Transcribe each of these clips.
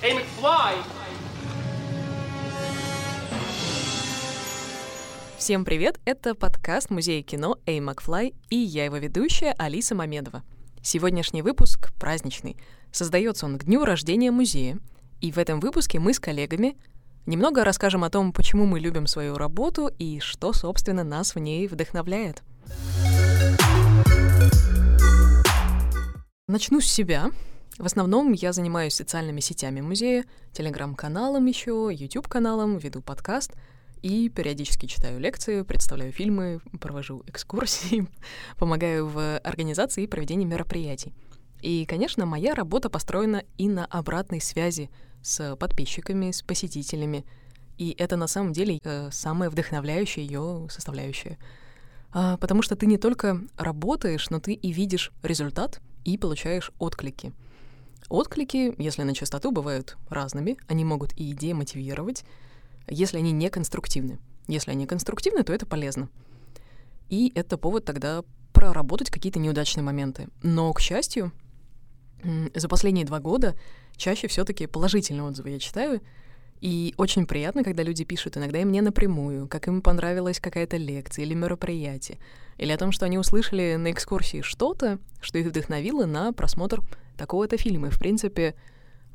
Hey, McFly! Всем привет! Это подкаст Музея кино «Эй, Макфлай» и я его ведущая Алиса Мамедова. Сегодняшний выпуск праздничный. Создается он к дню рождения музея. И в этом выпуске мы с коллегами немного расскажем о том, почему мы любим свою работу и что, собственно, нас в ней вдохновляет. Начну с себя. В основном я занимаюсь социальными сетями музея, телеграм-каналом еще, YouTube-каналом, веду подкаст и периодически читаю лекции, представляю фильмы, провожу экскурсии, помогаю в организации и проведении мероприятий. И, конечно, моя работа построена и на обратной связи с подписчиками, с посетителями. И это на самом деле э, самая вдохновляющая ее составляющая. А, потому что ты не только работаешь, но ты и видишь результат, и получаешь отклики. Отклики, если на частоту, бывают разными. Они могут и демотивировать, если они не конструктивны. Если они конструктивны, то это полезно. И это повод тогда проработать какие-то неудачные моменты. Но, к счастью, за последние два года чаще все-таки положительные отзывы я читаю, и очень приятно, когда люди пишут иногда и мне напрямую, как им понравилась какая-то лекция или мероприятие, или о том, что они услышали на экскурсии что-то, что их вдохновило на просмотр такого-то фильма, и, в принципе,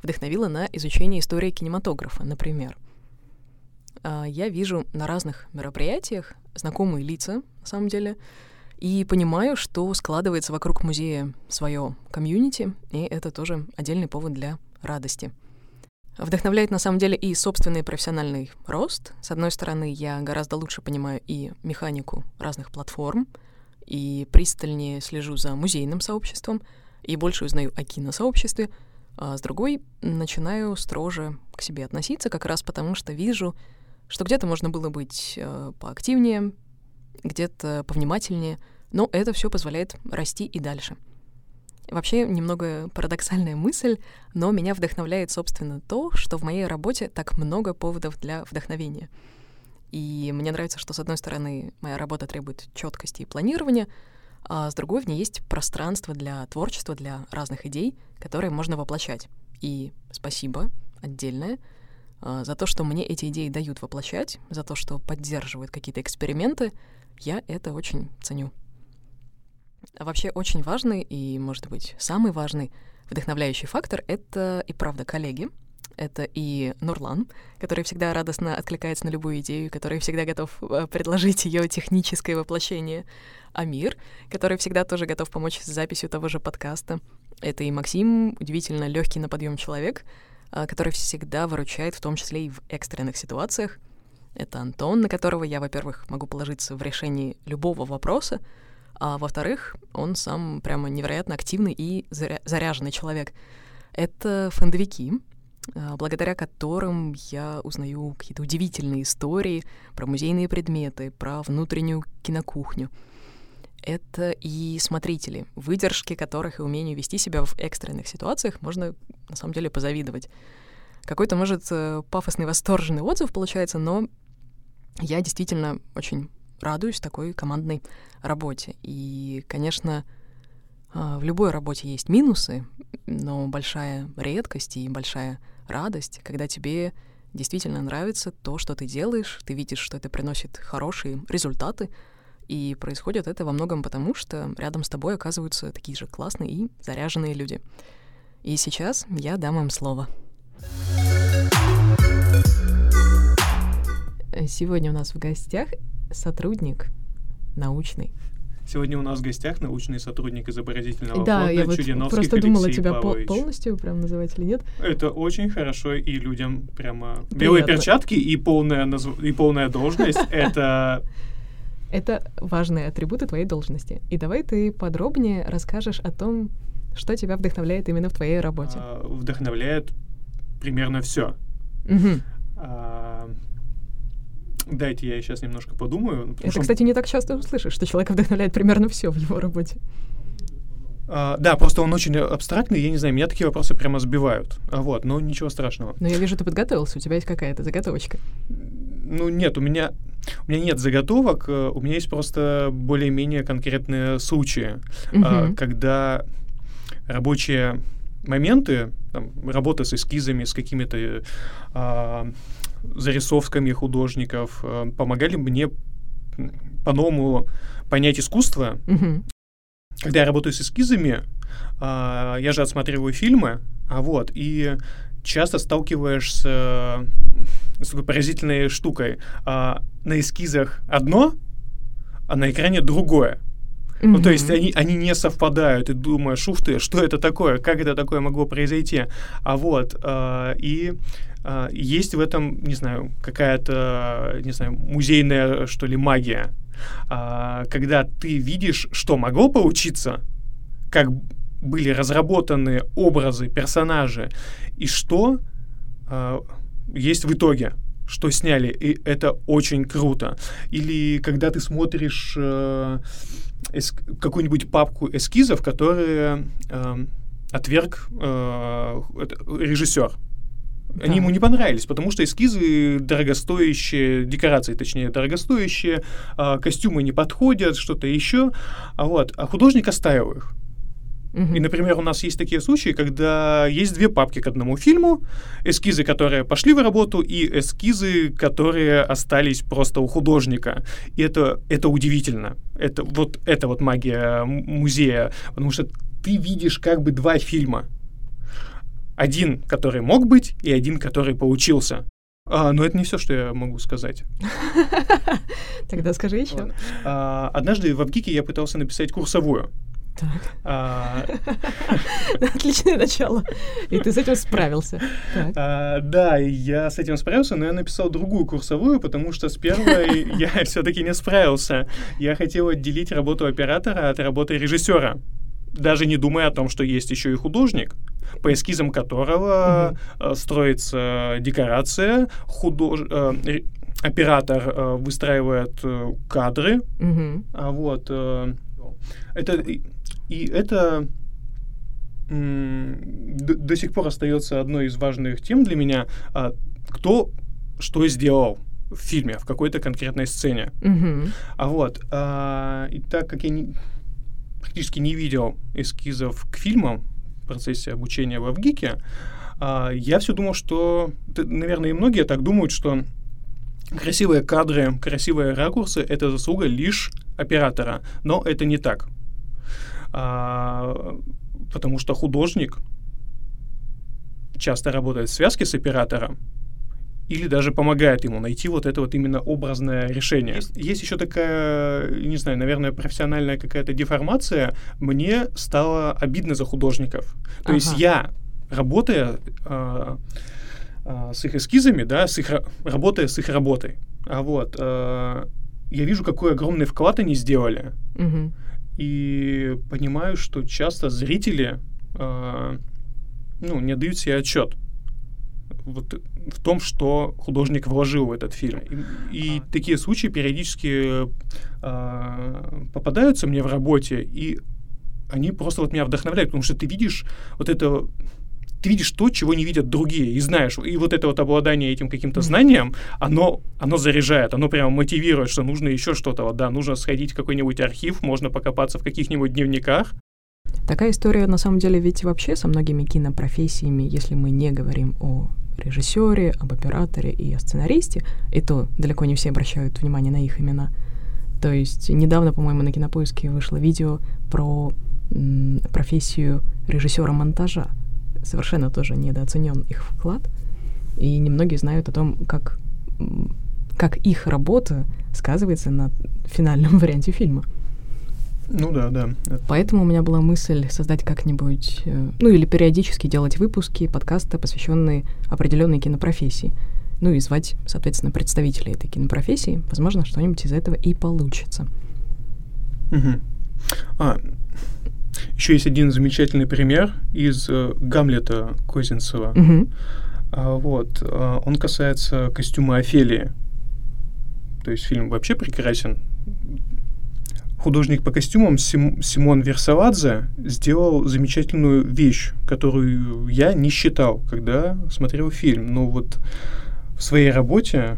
вдохновило на изучение истории кинематографа, например. А, я вижу на разных мероприятиях знакомые лица, на самом деле, и понимаю, что складывается вокруг музея свое комьюнити, и это тоже отдельный повод для радости — Вдохновляет на самом деле и собственный профессиональный рост. С одной стороны, я гораздо лучше понимаю и механику разных платформ, и пристальнее слежу за музейным сообществом, и больше узнаю о киносообществе, а с другой начинаю строже к себе относиться, как раз потому что вижу, что где-то можно было быть э, поактивнее, где-то повнимательнее, но это все позволяет расти и дальше. Вообще немного парадоксальная мысль, но меня вдохновляет, собственно, то, что в моей работе так много поводов для вдохновения. И мне нравится, что, с одной стороны, моя работа требует четкости и планирования, а с другой в ней есть пространство для творчества, для разных идей, которые можно воплощать. И спасибо отдельное а, за то, что мне эти идеи дают воплощать, за то, что поддерживают какие-то эксперименты. Я это очень ценю. А вообще очень важный и, может быть, самый важный вдохновляющий фактор — это и правда коллеги, это и Нурлан, который всегда радостно откликается на любую идею, который всегда готов э, предложить ее техническое воплощение. Амир, который всегда тоже готов помочь с записью того же подкаста. Это и Максим, удивительно легкий на подъем человек, э, который всегда выручает, в том числе и в экстренных ситуациях. Это Антон, на которого я, во-первых, могу положиться в решении любого вопроса, а во-вторых, он сам прямо невероятно активный и заря- заряженный человек. Это фэндовики, а, благодаря которым я узнаю какие-то удивительные истории про музейные предметы, про внутреннюю кинокухню. Это и смотрители, выдержки которых и умению вести себя в экстренных ситуациях можно на самом деле позавидовать. Какой-то, может, э, пафосный, восторженный отзыв получается, но я действительно очень радуюсь такой командной работе. И, конечно, а, в любой работе есть минусы, но большая редкость и большая радость, когда тебе действительно нравится то, что ты делаешь, ты видишь, что это приносит хорошие результаты, и происходит это во многом потому, что рядом с тобой оказываются такие же классные и заряженные люди. И сейчас я дам им слово. Сегодня у нас в гостях сотрудник научный. Сегодня у нас в гостях научный сотрудник изобразительного да, фонда я вот Чудиновский просто думала Алексей тебя Павлович. полностью прям называть или нет. Это очень хорошо, и людям прямо... Белые перчатки и полная, назв... и полная должность — это... Это важные атрибуты твоей должности. И давай ты подробнее расскажешь о том, что тебя вдохновляет именно в твоей работе. А, вдохновляет примерно все. Угу. А, Дайте я сейчас немножко подумаю. Это, что... кстати, не так часто услышишь, что человека вдохновляет примерно все в его работе. А, да, просто он очень абстрактный, я не знаю, меня такие вопросы прямо сбивают. А вот, но ничего страшного. Но я вижу, ты подготовился, у тебя есть какая-то заготовочка. Ну, нет, у меня, у меня нет заготовок, э, у меня есть просто более-менее конкретные случаи, угу. когда рабочие моменты, там, работа с эскизами, с какими-то э, зарисовками художников э, помогали мне по-новому понять искусство. Мгм. Когда я работаю с эскизами, а, я же отсматриваю фильмы, а вот, и часто сталкиваешься с такой поразительной штукой. А, на эскизах одно, а на экране другое. Ну, то есть они, они не совпадают, и думаешь, ух ты, что это такое, как это такое могло произойти. А вот, а, и а, есть в этом, не знаю, какая-то, не знаю, музейная, что ли, магия. А, когда ты видишь, что могло получиться, как были разработаны образы, персонажи, и что а, есть в итоге что сняли, и это очень круто. Или когда ты смотришь э, эск- какую-нибудь папку эскизов, которые э, отверг э, это- Они Да. ему не понравились, потому что эскизы дорогостоящие, декорации, точнее, дорогостоящие, а, костюмы не подходят, что-то еще. А вот, а художник оставил их. И, например, у нас есть такие случаи, когда есть две папки к одному фильму, эскизы, которые пошли в работу, и эскизы, которые остались просто у художника. И это, это удивительно. Это вот, это вот магия музея, потому что ты видишь как бы два фильма. Один, который мог быть, и один, который получился. А, но это не все, что я могу сказать. Тогда скажи еще. А, однажды в Абгике я пытался написать курсовую. Так. А, Отличное начало. И ты с этим справился. А, да, я с этим справился, но я написал другую курсовую, потому что с первой я все-таки не справился. Я хотел отделить работу оператора от работы режиссера, даже не думая о том, что есть еще и художник, по эскизам которого э, строится декорация, худож... э, оператор э, выстраивает э, кадры, а вот э, это и, и это до, до сих пор остается одной из важных тем для меня. а, кто что сделал в фильме, в какой-то конкретной сцене. Мгм. А вот а, и так как я не- практически не видел эскизов к фильмам в процессе обучения в Авгике, а, я все думал, что, наверное, и многие так думают, что красивые кадры, красивые ракурсы — это заслуга лишь оператора. Но это не так. А, потому что художник часто работает в связке с оператором, или даже помогает ему найти вот это вот именно образное решение. Есть, есть еще такая, не знаю, наверное, профессиональная какая-то деформация. Мне стало обидно за художников. То есть Ага. я, работая а, а, с их эскизами, да, с их, ра- работая с их работой, а вот, а, я вижу, какой огромный вклад они сделали, Мгм. и понимаю, что часто зрители а, ну, не дают себе отчет вот в том, что художник вложил в этот фильм. И, и такие случаи периодически а, попадаются мне в работе, и они просто вот меня вдохновляют, потому что ты видишь вот это ты видишь то, чего не видят другие, и знаешь, и вот это вот обладание этим каким-то знанием, оно, оно заряжает, оно прямо мотивирует, что нужно еще что-то, вот, да, нужно сходить в какой-нибудь архив, можно покопаться в каких-нибудь дневниках, Такая история, на самом деле, ведь вообще со многими кинопрофессиями, если мы не говорим о режиссере, об операторе и о сценаристе, и то далеко не все обращают внимание на их имена. То есть недавно, по-моему, на Кинопоиске вышло видео про профессию режиссера монтажа. Совершенно тоже недооценен их вклад. И немногие знают о том, как, как их работа сказывается на финальном варианте фильма. Ну да, да, Поэтому у меня была мысль создать как-нибудь, э, ну или периодически делать выпуски, подкасты, посвященные определенной кинопрофессии. Ну и звать, соответственно, представителей этой кинопрофессии. Возможно, что-нибудь из этого и получится. Мгм. А, еще есть один замечательный пример из э, Гамлета Козинцева. Мгм. А, вот, а, он касается костюма Офелии. То есть фильм вообще прекрасен. Художник по костюмам Сим- Симон Версаладзе сделал замечательную вещь, которую я не считал, когда смотрел фильм. Но вот в своей работе,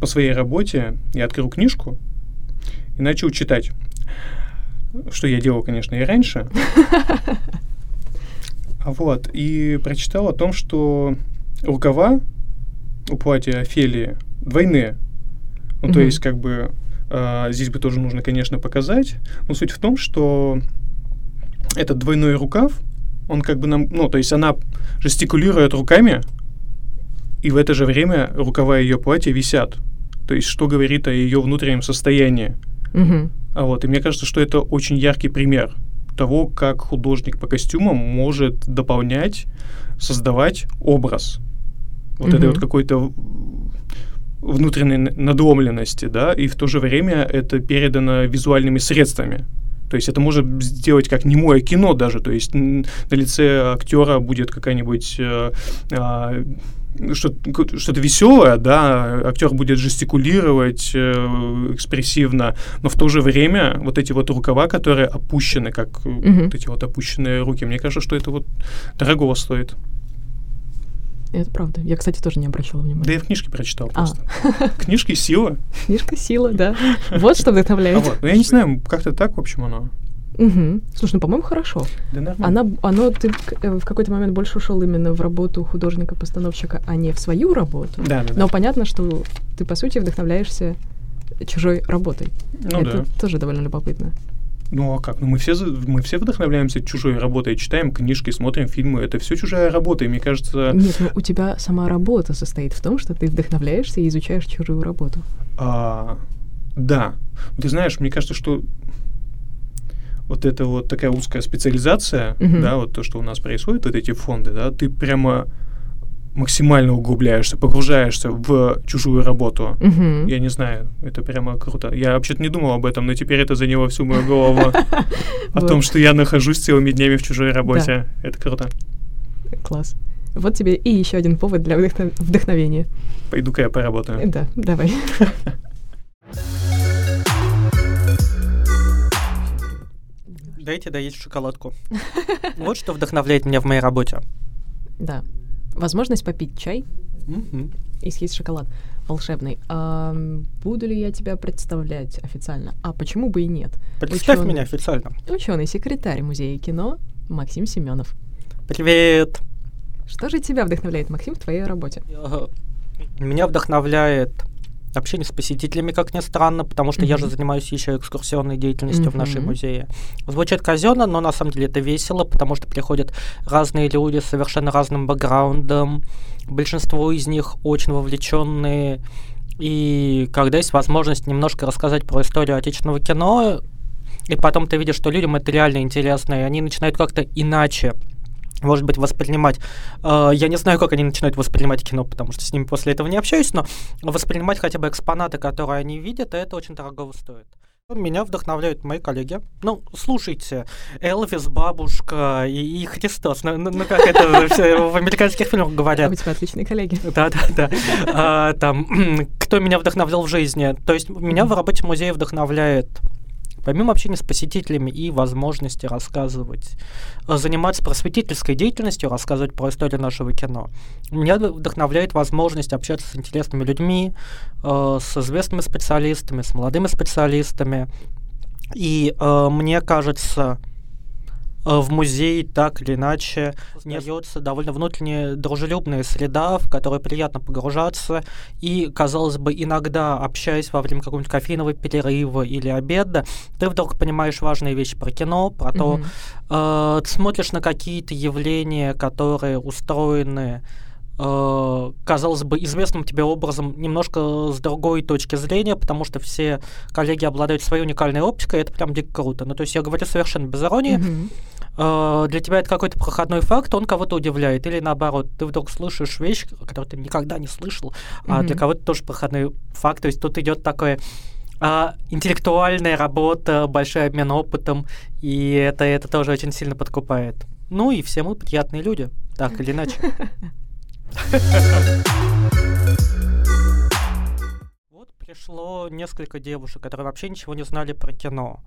по своей работе я открыл книжку и начал читать. Что я делал, конечно, и раньше. А Вот, и прочитал о том, что рукава у платья Офелии двойные. Ну, то есть, как бы, а, здесь бы тоже нужно, конечно, показать. Но суть в том, что этот двойной рукав, он как бы нам, ну, то есть она жестикулирует руками, и в это же время рукава ее платья висят. То есть, что говорит о ее внутреннем состоянии. Мгм. А вот, и мне кажется, что это очень яркий пример того, как художник по костюмам может дополнять, создавать образ вот этой Мгм. вот какой-то внутренней надломленности, да, и в то же время это передано визуальными средствами. То есть это может сделать как немое кино даже, то есть на лице актера будет какая-нибудь э, а, что- что-то веселое, да, актер будет жестикулировать э, экспрессивно, но в то же время вот эти вот рукава, которые опущены, как Мгм. вот эти вот опущенные руки, мне кажется, что это вот дорогого стоит. Это правда. Я, кстати, тоже не обращала Да внимания. я в книжке прочитал А. просто. Книжки сила. Книжка сила, да. Вот что А вдохновляет. вот, ну я не знаю, как-то так, в общем, оно. Мгм. Слушай, ну, по-моему, хорошо. Да нормально. Она, оно, ты э, в какой-то момент больше ушел именно в работу художника-постановщика, а не в свою работу. Да, да, да. Но понятно, что ты, по сути, вдохновляешься чужой работой. Ну Это да. тоже довольно любопытно. Ну а как? Ну мы все, мы все вдохновляемся чужой работой, читаем книжки, смотрим фильмы. Это все чужая работа, и мне кажется, Нет, ну у тебя сама работа состоит в том, что ты вдохновляешься и изучаешь чужую работу. а, да. Ты знаешь, мне кажется, что вот это вот такая узкая специализация, Мгм. да, вот то, что у нас происходит, вот эти фонды, да, ты прямо максимально углубляешься, погружаешься в чужую работу. Мгм. Я не знаю, это прямо круто. Я вообще-то не думал об этом, но теперь это заняло всю мою голову. О том, что я нахожусь целыми днями в чужой работе. Это круто. Класс. Вот тебе и еще один повод для вдохно- вдохновения. Пойду-ка я поработаю. Да, давай. Дайте доесть шоколадку. Вот что вдохновляет меня в моей работе. Да. Возможность попить чай и съесть шоколад волшебный. Ам, буду ли я тебя представлять официально? А почему бы и нет? Представь Учёный. меня официально. Ученый секретарь музея кино Максим Семенов. Привет. Что же тебя вдохновляет, Максим, в твоей работе? Меня вдохновляет общение с посетителями, как ни странно, потому что я же занимаюсь еще экскурсионной деятельностью в нашей Мгм. музее. Звучит казенно, но на самом деле это весело, потому что приходят разные люди с совершенно разным бэкграундом. Большинство из них очень вовлеченные. И когда есть возможность немножко рассказать про историю отечественного кино, и потом ты видишь, что людям это реально интересно, и они начинают как-то иначе может быть, воспринимать. э, я не знаю, как они начинают воспринимать кино, потому что с ними после этого не общаюсь, но воспринимать хотя бы экспонаты, которые они видят, это очень дорого стоит. Меня вдохновляют мои коллеги. Ну, слушайте, Элвис, бабушка и, и Христос. Ну, ну, ну, как это все в американских фильмах говорят. у тебя отличные коллеги. Да, да, да. А, там, кто меня вдохновлял в жизни. То есть меня в работе музея вдохновляет помимо общения с посетителями и возможности рассказывать, э, заниматься просветительской деятельностью, рассказывать про историю нашего кино, меня вдохновляет возможность общаться с интересными людьми, э, с известными специалистами, с молодыми специалистами. И э, мне кажется, в музее так или иначе создается довольно внутренне дружелюбная среда, в которой приятно погружаться. И, казалось бы, иногда, общаясь во время какого-нибудь кофейного перерыва или обеда, ты вдруг понимаешь важные вещи про кино, про то, Мгм. э, ты смотришь на какие-то явления, которые устроены э, казалось бы, известным тебе образом немножко с другой точки зрения, потому что все коллеги обладают своей уникальной оптикой, и это прям дико круто. Ну, то есть я говорю совершенно без иронии. Мгм. Э, для тебя это какой-то проходной факт, он кого-то удивляет. Или наоборот, ты вдруг слышишь вещь, которую ты никогда не слышал, а для кого-то тоже проходной факт. То есть тут идет такое а, интеллектуальная работа, большой обмен опытом, и это, это тоже очень сильно подкупает. Ну и все мы приятные люди, так или иначе. пришло несколько девушек, которые вообще ничего не знали про кино.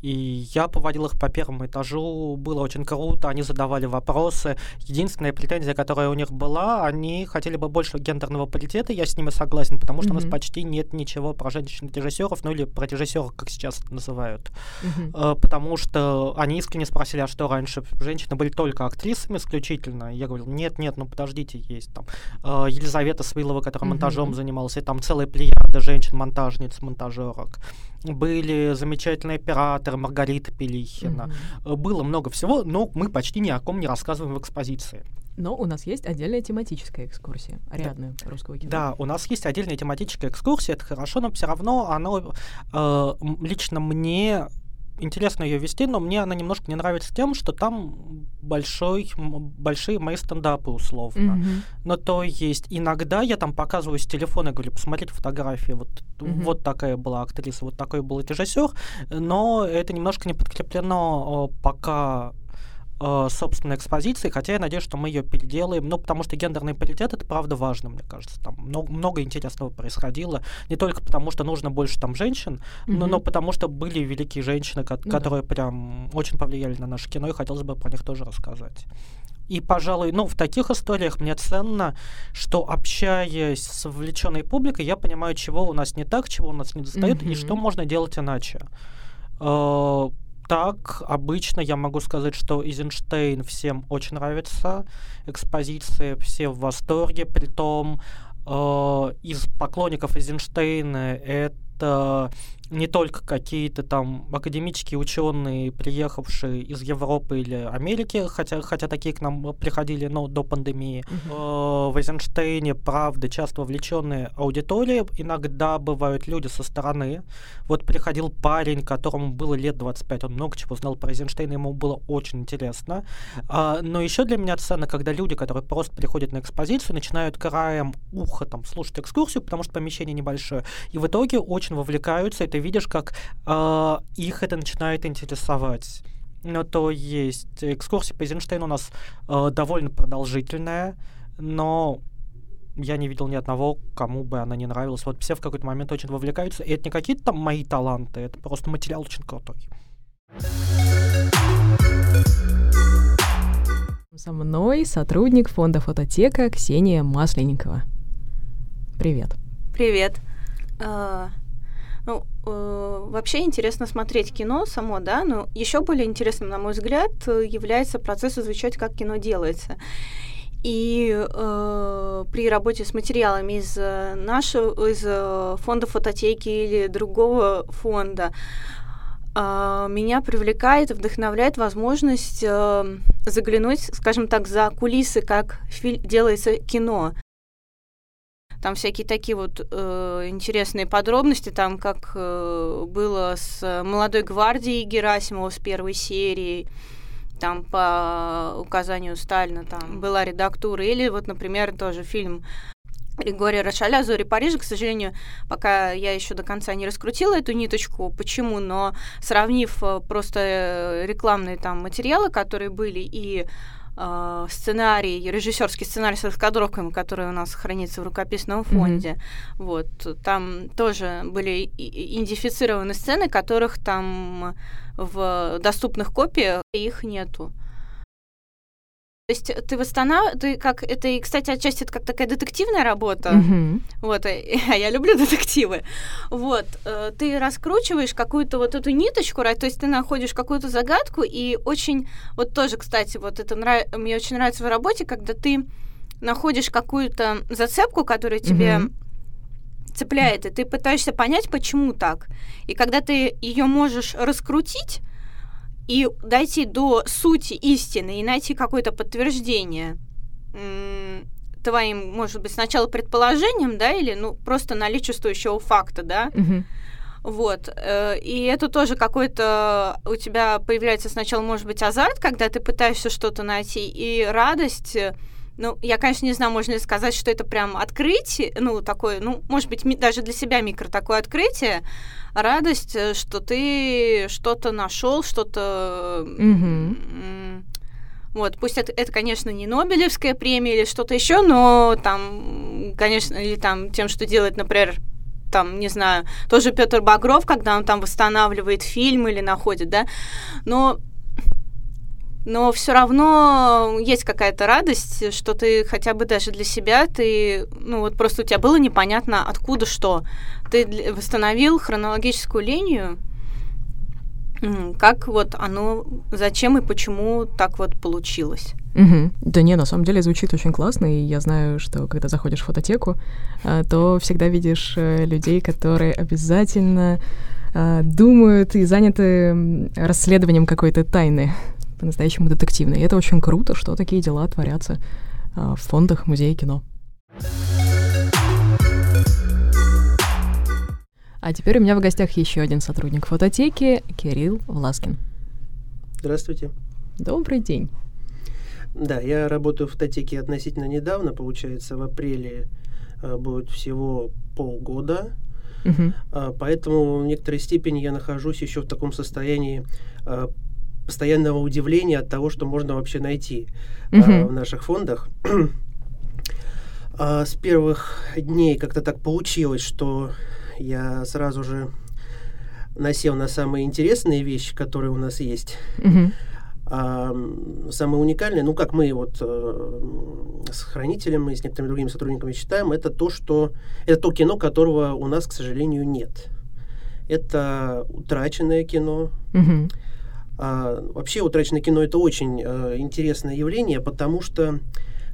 И я поводил их по первому этажу, было очень круто, они задавали вопросы. Единственная претензия, которая у них была, они хотели бы больше гендерного паритета, я с ними согласен, потому что mm-hmm. у нас почти нет ничего про женщин-режиссеров, ну или про режиссеров, как сейчас это называют. Mm-hmm. Потому что они искренне спросили, а что раньше, женщины были только актрисами исключительно? Я говорил, нет-нет, ну подождите, есть там э, Елизавета Свилова, которая mm-hmm. монтажом занималась, и там целая плеяда женщин-монтажниц, монтажерок были замечательные операторы, Маргарита Пелихина. Mm-hmm. Было много всего, но мы почти ни о ком не рассказываем в экспозиции. Но у нас есть отдельная тематическая экскурсия Ариадны да. русского кино. Да, у нас есть отдельная тематическая экскурсия, это хорошо, но все равно оно э, лично мне интересно ее вести, но мне она немножко не нравится тем, что там большой, большие мои стендапы условно. Mm-hmm. Но то есть иногда я там показываю с телефона, говорю, посмотрите фотографии, вот, mm-hmm. вот такая была актриса, вот такой был режиссер, но это немножко не подкреплено пока э, собственной экспозиции, хотя я надеюсь, что мы ее переделаем, ну, потому что гендерный паритет это правда важно, мне кажется. Там много, много интересного происходило, не только потому, что нужно больше там женщин, mm-hmm. но, но потому что были великие женщины, ко- ну, которые да. прям очень повлияли на наше кино, и хотелось бы про них тоже рассказать. И, пожалуй, ну, в таких историях мне ценно, что, общаясь с вовлеченной публикой, я понимаю, чего у нас не так, чего у нас не достает, mm-hmm. и что можно делать иначе. Э, так, обычно я могу сказать, что Эйзенштейн всем очень нравится, экспозиции все в восторге, притом э, из поклонников Эйзенштейна это не только какие-то там академические ученые, приехавшие из Европы или Америки, хотя, хотя такие к нам приходили но до пандемии. Uh-huh. В Эйзенштейне, правда, часто вовлеченные аудитории. Иногда бывают люди со стороны. Вот приходил парень, которому было лет 25, он много чего знал про Эйзенштейна, ему было очень интересно. А, но еще для меня ценно, когда люди, которые просто приходят на экспозицию, начинают краем уха там слушать экскурсию, потому что помещение небольшое, и в итоге очень вовлекаются, ты видишь, как э, их это начинает интересовать. Ну, то есть экскурсия по Эйзенштейну у нас э, довольно продолжительная, но я не видел ни одного, кому бы она не нравилась. Вот все в какой-то момент очень вовлекаются. И это не какие-то там мои таланты, это просто материал очень крутой. Со мной сотрудник фонда «Фототека» Ксения Масленникова. Привет. Привет. Uh, ну, э, вообще интересно смотреть кино само, да, но еще более интересным, на мой взгляд, является процесс изучать, как кино делается. И э, при работе с материалами из нашего, из э, фонда фототеки или другого фонда, э, меня привлекает, вдохновляет возможность э, заглянуть, скажем так, за кулисы, как делается кино. Там всякие такие вот э, интересные подробности, там как э, было с молодой гвардией Герасимова с первой серии, там по указанию Сталина там была редактура, или вот, например, тоже фильм Григория Рошаля «Зори Парижа». К сожалению, пока я еще до конца не раскрутила эту ниточку, почему, но сравнив э, просто э, рекламные там материалы, которые были, и э, сценарий, режиссерский сценарий с раскадровками, который у нас хранится в рукописном фонде. Mm-hmm. Вот, там тоже были идентифицированы сцены, которых там в доступных копиях их нету. То есть ты восстанавливаешь, ты как это и, кстати, отчасти это как такая детективная работа. Mm-hmm. Вот, а я люблю детективы. Вот, э, ты раскручиваешь какую-то вот эту ниточку, то есть ты находишь какую-то загадку и очень, вот тоже, кстати, вот это нрав... мне очень нравится в работе, когда ты находишь какую-то зацепку, которая тебе mm-hmm цепляет, и ты пытаешься понять, почему так. И когда ты ее можешь раскрутить, и дойти до сути истины и найти какое-то подтверждение твоим, может быть, сначала предположением, да, или ну просто наличествующего факта, да. Угу. Вот. Э, и это тоже какой-то у тебя появляется сначала, может быть, азарт, когда ты пытаешься что-то найти, и радость. Ну, я, конечно, не знаю, можно ли сказать, что это прям открытие, ну, такое, ну, может быть, даже для себя микро такое открытие, радость, э, что ты что-то нашел, что-то... Mm-hmm. Вот, пусть это, это, конечно, не Нобелевская премия или что-то еще, но там, конечно, или там тем, что делает, например, там, не знаю, тоже Петр Багров, когда он там восстанавливает фильм или находит, да, но но все равно есть какая-то радость, что ты хотя бы даже для себя, ты, ну вот просто у тебя было непонятно, откуда что. Ты восстановил хронологическую линию, как вот оно, зачем и почему так вот получилось. Угу. Да не, на самом деле звучит очень классно, и я знаю, что когда заходишь в фототеку, а, то всегда видишь э, людей, которые обязательно а, думают и заняты расследованием какой-то тайны, по-настоящему детективной. И это очень круто, что такие дела творятся а, в фондах Музея кино. А теперь у меня в гостях еще один сотрудник фототеки, Кирилл Власкин. Здравствуйте. Добрый день. Да, я работаю в фототеке относительно недавно, получается, в апреле э, будет всего полгода. Угу. Поэтому в некоторой степени я нахожусь еще в таком состоянии постоянного удивления от того, что можно вообще найти угу. э, в наших фондах. А с первых дней как-то так получилось, что я сразу же насел на самые интересные вещи, которые у нас есть. Угу. А самое уникальное, ну, как мы вот э, с хранителем и с некоторыми другими сотрудниками считаем, это то, что это то кино, которого у нас, к сожалению, нет. Это утраченное кино. Угу. А, вообще утраченное кино это очень э, интересное явление, потому что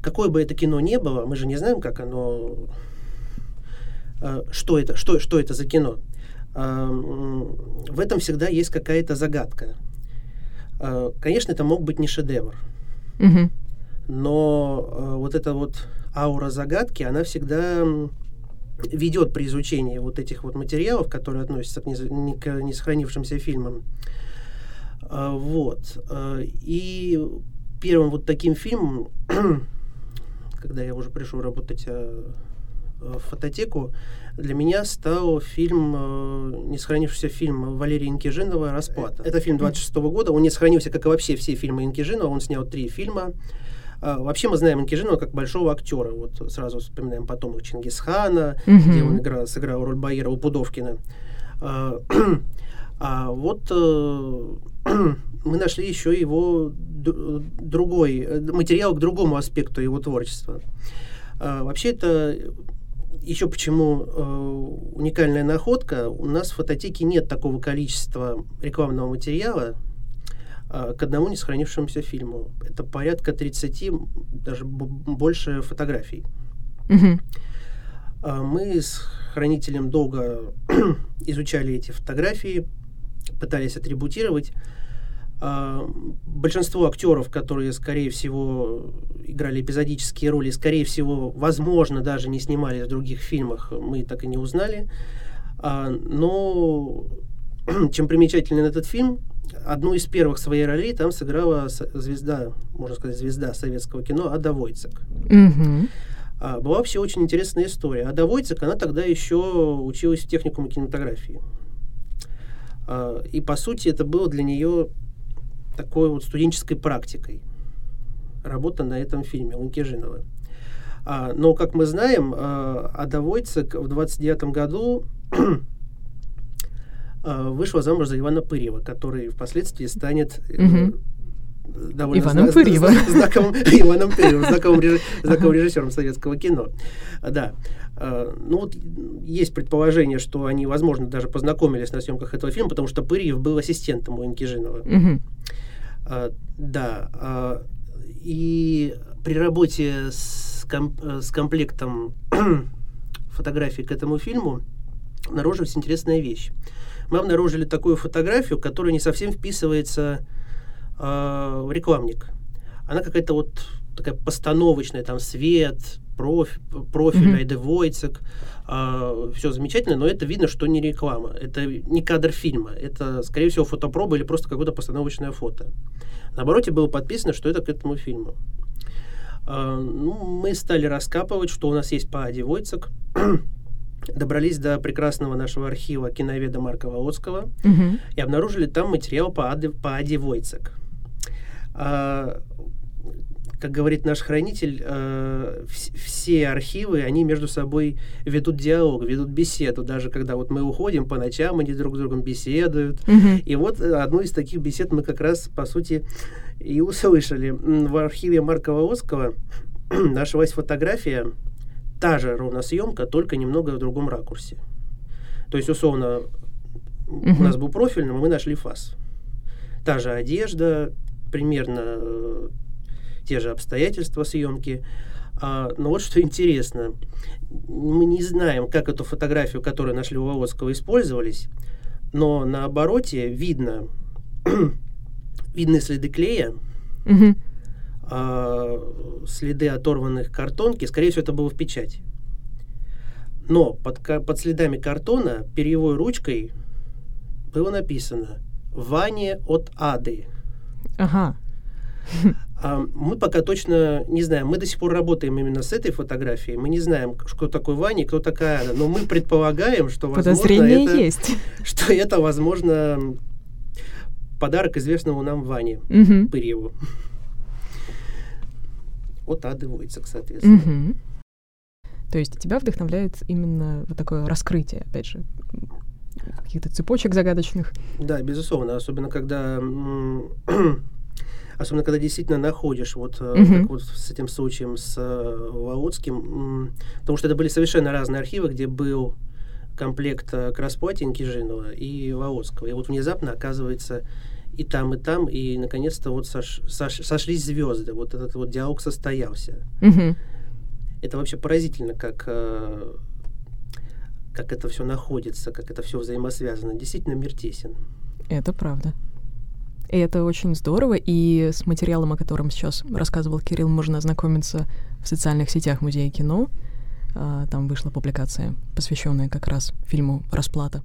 какое бы это кино ни было, мы же не знаем, как оно Э, что это, что, что это за кино. Э, в этом всегда есть какая-то загадка. Э, конечно, это мог быть не шедевр. Угу. Но вот эта вот аура загадки, она всегда ведет при изучении вот этих вот материалов, которые относятся к, не, к несохранившимся фильмам. Вот. И первым вот таким фильмом, когда я уже пришел работать в фототеку, для меня стал фильм, э, не сохранившийся фильм Валерия Инкижинова «Расплата». Это фильм 26 -го года, он не сохранился, как и вообще все фильмы Инкижинова, он снял три фильма. А, вообще мы знаем Инкижинова как большого актера. Вот сразу вспоминаем потом Чингисхана, mm-hmm. где он играл, сыграл роль Баира у Пудовкина. А, а вот э, мы нашли еще его другой э, материал к другому аспекту его творчества. А, вообще это еще почему э, уникальная находка, у нас в фототеке нет такого количества рекламного материала э, к одному не сохранившемуся фильму. Это порядка 30, даже больше фотографий. Э, мы с хранителем долго изучали эти фотографии, пытались атрибутировать. А, большинство актеров, которые, скорее всего, играли эпизодические роли, скорее всего, возможно, даже не снимались в других фильмах, мы так и не узнали. А, но чем примечателен этот фильм, одну из первых своей ролей там сыграла звезда, можно сказать, звезда советского кино Ада Войцек. Mm-hmm. Была вообще очень интересная история. Ада Войцек, она тогда еще училась в техникуме кинематографии. И, по сути, это было для нее такой вот студенческой практикой. Работа на этом фильме Лункижинова. А, но, как мы знаем, а, Ада Войцек в 29 году а, вышла замуж за Ивана Пырьева, который впоследствии станет угу. Довольно Иваном зна- Пырьева. знаковым, Иваном Пырьевым, знаковым, реж, знаковым режиссером советского кино. Да. Ну вот есть предположение, что они, возможно, даже познакомились на съемках этого фильма, потому что Пырьев был ассистентом у Инкижинова. Угу. А, да. А, и при работе с, комп с комплектом фотографий к этому фильму обнаружилась интересная вещь. Мы обнаружили такую фотографию, которая не совсем вписывается э, рекламник. Она какая-то вот такая постановочная, там свет, профи, профиль, mm-hmm. Айде Войцек, э, все замечательно, но это видно, что не реклама, это не кадр фильма, это, скорее всего, фотопроба или просто какое-то постановочное фото. На обороте было подписано, что это к этому фильму. Э, ну, мы стали раскапывать, что у нас есть по Аде Войцек, добрались до прекрасного нашего архива киноведа Марка Володского mm-hmm. и обнаружили там материал по Аде, по Аде Войцек. А, как говорит наш хранитель, э, вс- все архивы, они между собой ведут диалог, ведут беседу. Даже когда вот мы уходим по ночам, они друг с другом беседуют. Мгм. И вот э, одну из таких бесед мы как раз, по сути, и услышали. В архиве Марка Волоцкого нашлась фотография, та же ровно съемка, только немного в другом ракурсе. То есть, условно, у Мгм. нас был профильным, а мы нашли фас. Та же одежда, примерно э, те же обстоятельства съемки. А, но вот что интересно, мы не знаем, как эту фотографию, которую нашли у Володского, использовались, но на обороте видно, видны следы клея, Мгм. а, следы оторванных картонки, скорее всего, это было в печати. Но под, под следами картона перьевой ручкой было написано «Ване от Ады». Ага. А мы пока точно не знаем. Мы до сих пор работаем именно с этой фотографией. Мы не знаем, что такое Ваня кто такая Ада. Но мы предполагаем, что, возможно, Подозрение это, есть. что это, возможно, подарок известному нам Ване Мгм. Пырьеву. От Ады Войцек, соответственно. Мгм. То есть тебя вдохновляет именно вот такое раскрытие, опять же, каких-то цепочек загадочных. Да, безусловно, особенно когда особенно когда действительно находишь вот э, Мгм. как вот с этим случаем с э, потому что это были совершенно разные архивы, где был комплект э, Кижинова и Володского, и вот внезапно оказывается и там, и там, и наконец-то вот сош- сош- сошлись звезды, вот этот вот диалог состоялся. Мгм. Это вообще поразительно, как э, как это все находится, как это все взаимосвязано. Действительно мир тесен. Это правда. И это очень здорово, и с материалом, о котором сейчас рассказывал Кирилл, можно ознакомиться в социальных сетях Музея кино. А, Там вышла публикация, посвященная как раз фильму «Расплата».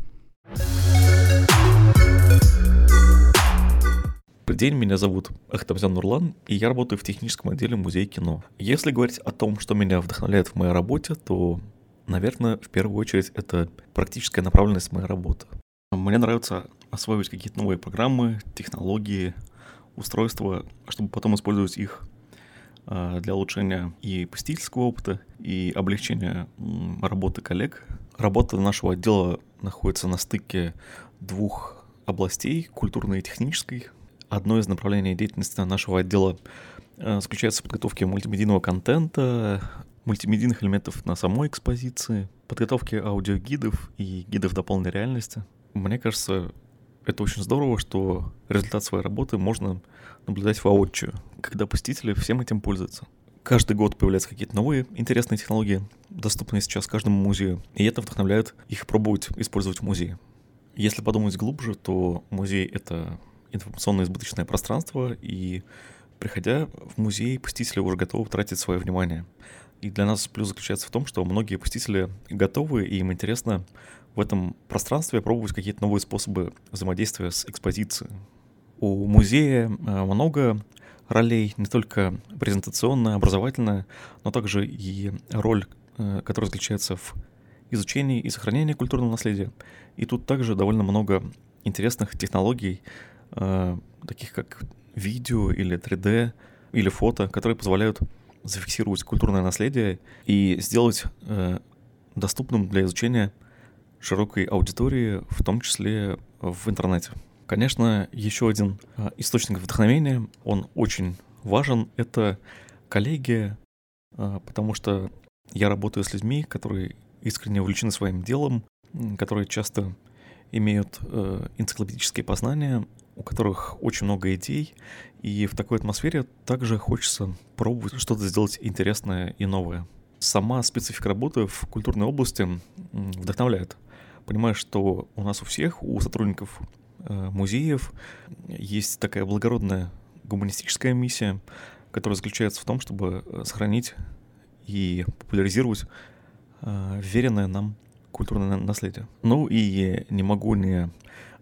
Добрый день, меня зовут Ахтамзян Нурлан, и я работаю в техническом отделе Музея кино. Если говорить о том, что меня вдохновляет в моей работе, то, наверное, в первую очередь это практическая направленность моей работы. Мне нравится осваивать какие-то новые программы, технологии, устройства, чтобы потом использовать их а, для улучшения и посетительского опыта, и облегчения работы коллег. Работа нашего отдела находится на стыке двух областей, культурной и технической. Одно из направлений деятельности нашего отдела э, заключается в подготовке мультимедийного контента, мультимедийных элементов на самой экспозиции, подготовке аудиогидов и гидов дополненной реальности. Мне кажется, это очень здорово, что результат своей работы можно наблюдать воочию, когда посетители всем этим пользуются. Каждый год появляются какие-то новые интересные технологии, доступные сейчас каждому музею, и это вдохновляет их пробовать использовать в музее. Если подумать глубже, то музей — это информационно-избыточное пространство, и приходя в музей, посетители уже готовы тратить свое внимание. И для нас плюс заключается в том, что многие посетители готовы, и им интересно в этом пространстве пробовать какие-то новые способы взаимодействия с экспозицией. У музея э, много ролей, не только презентационная, образовательная, но также и роль, э, которая заключается в изучении и сохранении культурного наследия. И тут также довольно много интересных технологий, э, таких как видео или 3D или фото, которые позволяют зафиксировать культурное наследие и сделать э, доступным для изучения широкой аудитории, в том числе в интернете. Конечно, еще один э, источник вдохновения, он очень важен, это коллеги, э, потому что я работаю с людьми, которые искренне увлечены своим делом, которые часто имеют э, энциклопедические познания, у которых очень много идей, и в такой атмосфере также хочется пробовать что-то сделать интересное и новое. Сама специфика работы в культурной области вдохновляет. Понимаешь, что у нас у всех, у сотрудников э, музеев, есть такая благородная гуманистическая миссия, которая заключается в том, чтобы э, сохранить и популяризировать э, веренное нам культурное на- наследие. Ну и не могу не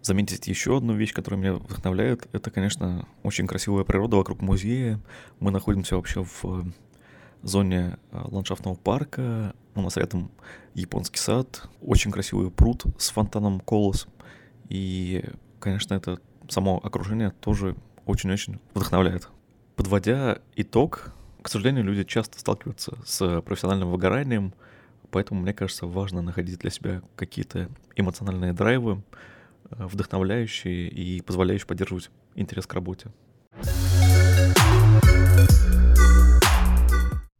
заметить еще одну вещь, которая меня вдохновляет. Это, конечно, очень красивая природа вокруг музея. Мы находимся вообще в э, зоне э, ландшафтного парка. У нас рядом японский сад, очень красивый пруд с фонтаном Колос. И, конечно, это само окружение тоже очень-очень вдохновляет. Подводя итог К сожалению, люди часто сталкиваются с профессиональным выгоранием, поэтому, мне кажется, важно находить для себя какие-то эмоциональные драйвы, э, вдохновляющие и позволяющие поддерживать интерес к работе.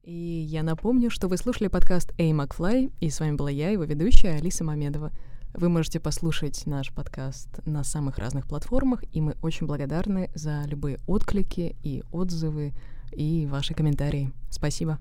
И я напомню, что вы слушали подкаст «Эй, Макфлай», и с вами была я, его ведущая Алиса Мамедова. Вы можете послушать наш подкаст на самых разных платформах, и мы очень благодарны за любые отклики и отзывы и ваши комментарии. Спасибо.